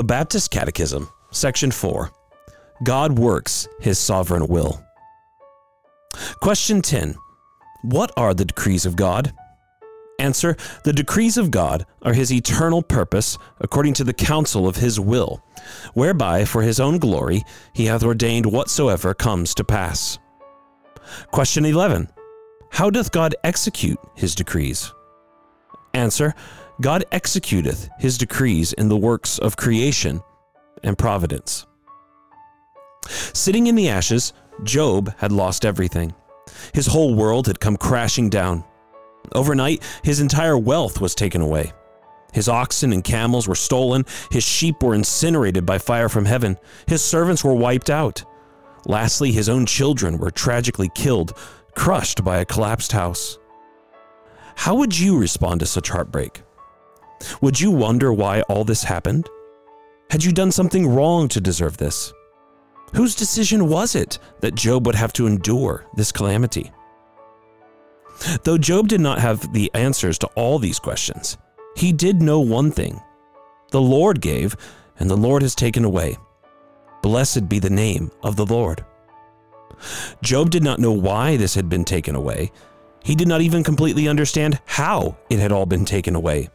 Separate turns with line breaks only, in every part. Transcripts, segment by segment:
The Baptist Catechism, Section 4 God works his sovereign will. Question 10 What are the decrees of God? Answer The decrees of God are his eternal purpose according to the counsel of his will, whereby for his own glory he hath ordained whatsoever comes to pass. Question 11 How doth God execute his decrees? Answer God executeth his decrees in the works of creation and providence. Sitting in the ashes, Job had lost everything. His whole world had come crashing down. Overnight, his entire wealth was taken away. His oxen and camels were stolen, his sheep were incinerated by fire from heaven, his servants were wiped out. Lastly, his own children were tragically killed, crushed by a collapsed house. How would you respond to such heartbreak? Would you wonder why all this happened? Had you done something wrong to deserve this? Whose decision was it that Job would have to endure this calamity? Though Job did not have the answers to all these questions, he did know one thing the Lord gave, and the Lord has taken away. Blessed be the name of the Lord. Job did not know why this had been taken away. He did not even completely understand how it had all been taken away.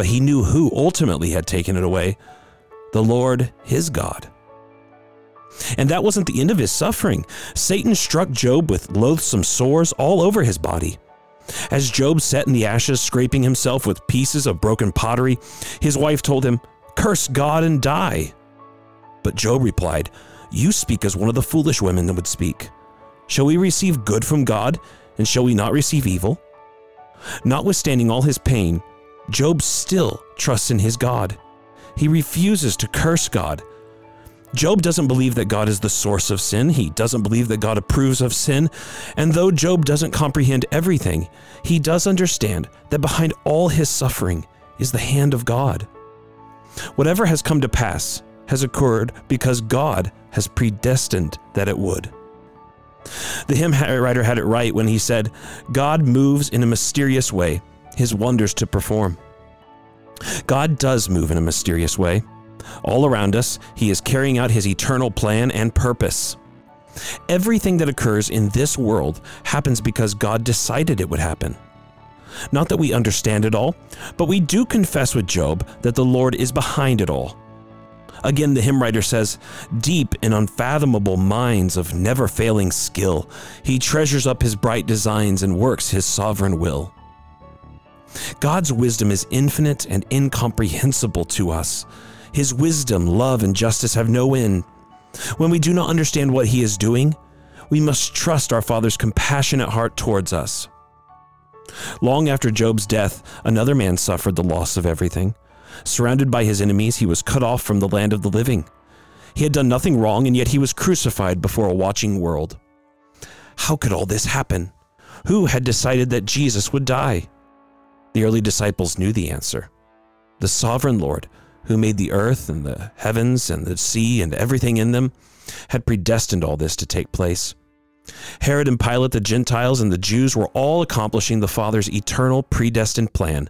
But he knew who ultimately had taken it away the Lord, his God. And that wasn't the end of his suffering. Satan struck Job with loathsome sores all over his body. As Job sat in the ashes, scraping himself with pieces of broken pottery, his wife told him, Curse God and die. But Job replied, You speak as one of the foolish women that would speak. Shall we receive good from God, and shall we not receive evil? Notwithstanding all his pain, Job still trusts in his God. He refuses to curse God Job doesn't believe that God is the source of sin. He doesn't believe that God approves of sin. And though Job doesn't comprehend everything, he does understand that behind all his suffering is the hand of God. Whatever has come to pass has occurred because God has predestined that it would. The hymn writer had it right when he said, God moves in a mysterious way, his wonders to perform. God does move in a mysterious way. All around us, He is carrying out His eternal plan and purpose. Everything that occurs in this world happens because God decided it would happen. Not that we understand it all, but we do confess with Job that the Lord is behind it all. Again, the hymn writer says, Deep in unfathomable minds of never failing skill, he treasures up his bright designs and works his sovereign will. God's wisdom is infinite and incomprehensible to us, his wisdom, love, and justice have no end. When we do not understand what He is doing, we must trust our Father's compassionate heart towards us. Long after Job's death, another man suffered the loss of everything. Surrounded by his enemies, he was cut off from the land of the living. He had done nothing wrong, and yet he was crucified before a watching world. How could all this happen? Who had decided that Jesus would die? The early disciples knew the answer. The sovereign Lord who made the earth and the heavens and the sea and everything in them, had predestined all this to take place. Herod and Pilate, the Gentiles, and the Jews were all accomplishing the Father's eternal predestined plan.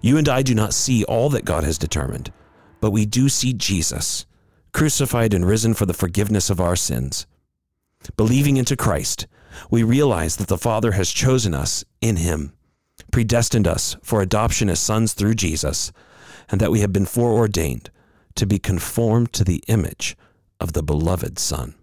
You and I do not see all that God has determined, but we do see Jesus, crucified and risen for the forgiveness of our sins. Believing into Christ, we realize that the Father has chosen us in Him, predestined us for adoption as sons through Jesus and that we have been foreordained to be conformed to the image of the beloved Son.